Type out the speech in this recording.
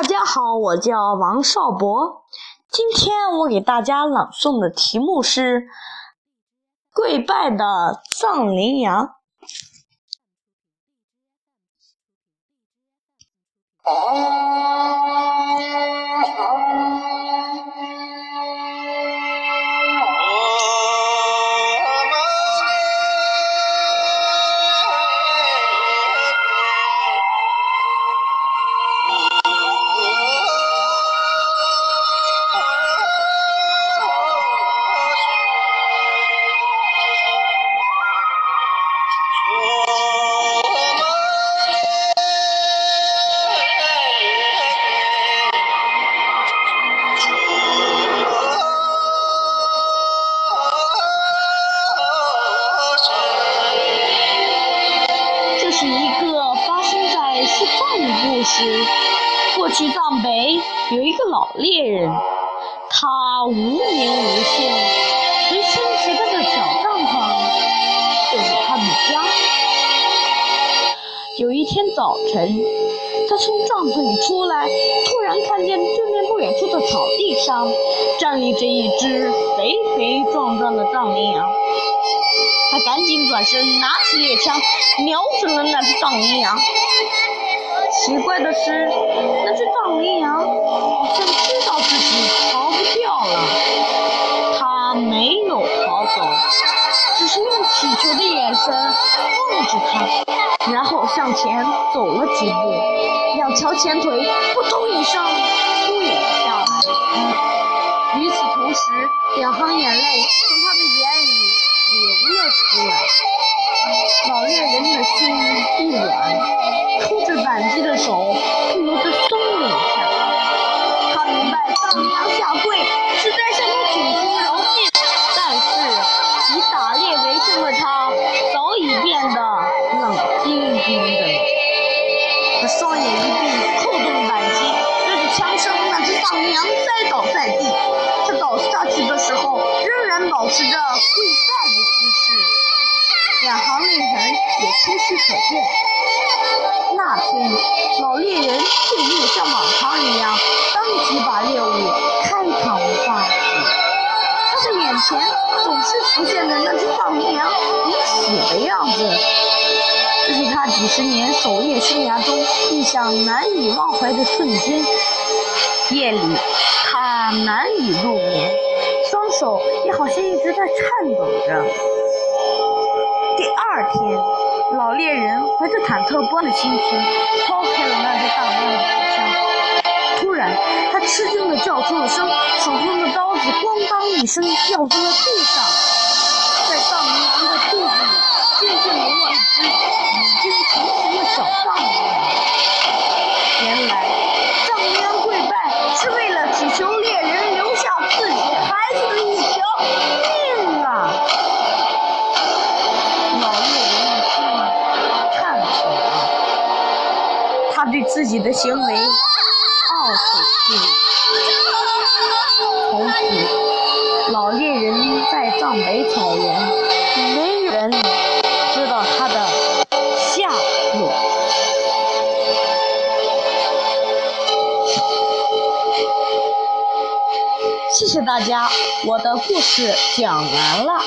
大家好，我叫王少博。今天我给大家朗诵的题目是《跪拜的藏羚羊》。时。过去藏北有一个老猎人，他无名无姓，随身携带的小帐篷就是他的家。有一天早晨，他从帐篷里出来，突然看见对面不远处的草地上站立着一只肥肥壮壮的藏羚羊。他赶紧转身，拿起猎枪，瞄准了那只藏羚羊。奇怪的是，那只藏羚羊好像知道自己逃不掉了，它没有逃走，只是用乞求的眼神望着他，然后向前走了几步，两条前腿扑通一声跪了下来。与此同时，两行眼泪从他的眼里流了出来。老猎人双眼一闭，扣动扳机，随着枪声，那只藏羚羊栽倒在地。他倒下去的时候，仍然保持着跪拜的姿势。两行泪痕也清晰可见。那天，老猎人并没有像往常一样当即把猎物开膛挖肚，他的眼前总是浮现着那只藏羚羊已死的样子。几十年狩猎生涯中印象难以忘怀的瞬间。夜里，他难以入眠，双手也好像一直在颤抖着。第二天，老猎人怀着忐忑不安的心情抛开了那只藏羚羊的头像。突然，他吃惊地叫出了声，手中的刀子咣当一声掉在了地上。自己的行为懊悔不已。从此，老猎人在藏北草原，没人知道他的下落。谢谢大家，我的故事讲完了。